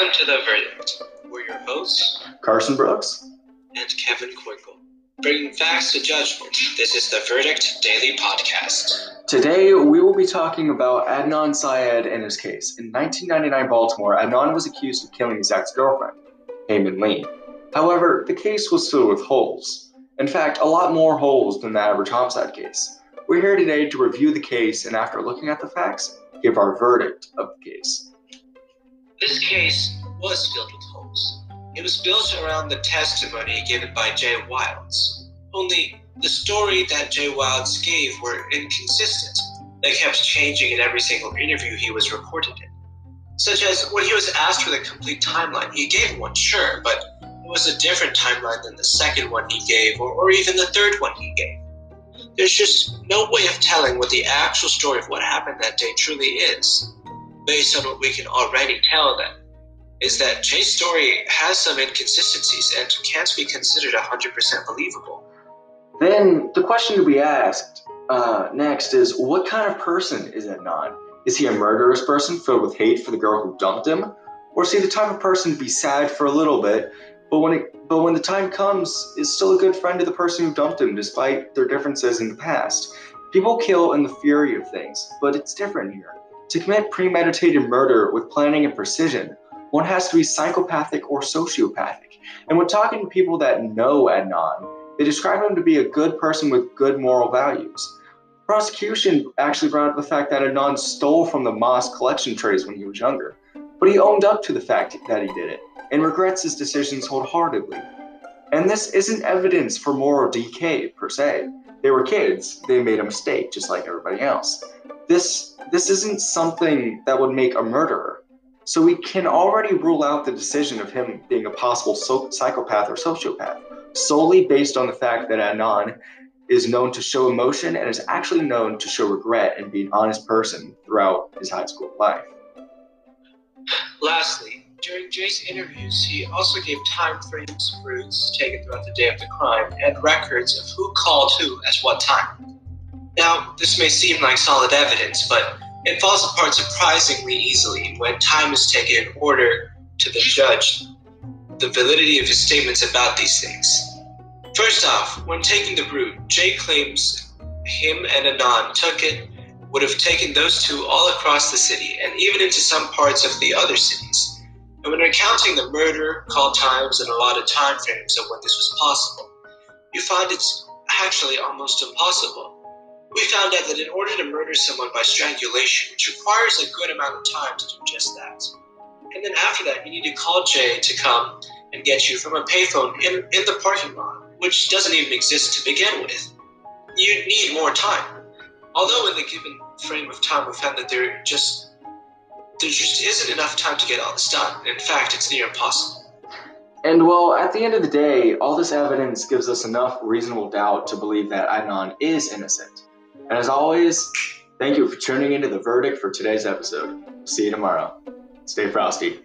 Welcome to The Verdict. We're your hosts, Carson Brooks. and Kevin Quinkle. Bringing facts to judgment, this is The Verdict Daily Podcast. Today, we will be talking about Adnan Syed and his case. In 1999 Baltimore, Adnan was accused of killing his ex girlfriend, Hae Min Lee. However, the case was filled with holes. In fact, a lot more holes than the average homicide case. We're here today to review the case and, after looking at the facts, give our verdict of the case. This case was filled with holes. It was built around the testimony given by Jay Wilds. Only the story that Jay Wilds gave were inconsistent. They kept changing in every single interview he was reported in. Such as when he was asked for the complete timeline, he gave one, sure, but it was a different timeline than the second one he gave, or, or even the third one he gave. There's just no way of telling what the actual story of what happened that day truly is. Based on what we can already tell, then, is that Jay's story has some inconsistencies and can't be considered 100% believable. Then, the question to be asked uh, next is what kind of person is Adnan? Is he a murderous person filled with hate for the girl who dumped him? Or is he the type of person to be sad for a little bit, but when it, but when the time comes, is still a good friend to the person who dumped him despite their differences in the past? People kill in the fury of things, but it's different here. To commit premeditated murder with planning and precision, one has to be psychopathic or sociopathic. And when talking to people that know Adnan, they describe him to be a good person with good moral values. Prosecution actually brought up the fact that Adnan stole from the mosque collection trays when he was younger, but he owned up to the fact that he did it and regrets his decisions wholeheartedly. And this isn't evidence for moral decay per se. They were kids, they made a mistake just like everybody else. This this isn't something that would make a murderer. So we can already rule out the decision of him being a possible so- psychopath or sociopath solely based on the fact that Adnan is known to show emotion and is actually known to show regret and be an honest person throughout his high school life. Lastly, during Jay's interviews, he also gave time frames for routes taken throughout the day of the crime and records of who called who at what time. Now, this may seem like solid evidence, but it falls apart surprisingly easily when time is taken in order to the judge the validity of his statements about these things. First off, when taking the route, Jay claims him and Adnan took it, would have taken those two all across the city and even into some parts of the other cities. And when recounting the murder, call times, and a lot of time frames of when this was possible, you find it's actually almost impossible. We found out that in order to murder someone by strangulation, which requires a good amount of time to do just that, and then after that, you need to call Jay to come and get you from a payphone in, in the parking lot, which doesn't even exist to begin with. You need more time. Although in the given frame of time, we found that there just there just isn't enough time to get all this done. In fact, it's near impossible. And well, at the end of the day, all this evidence gives us enough reasonable doubt to believe that Adnan is innocent. And as always, thank you for tuning into the verdict for today's episode. See you tomorrow. Stay frosty.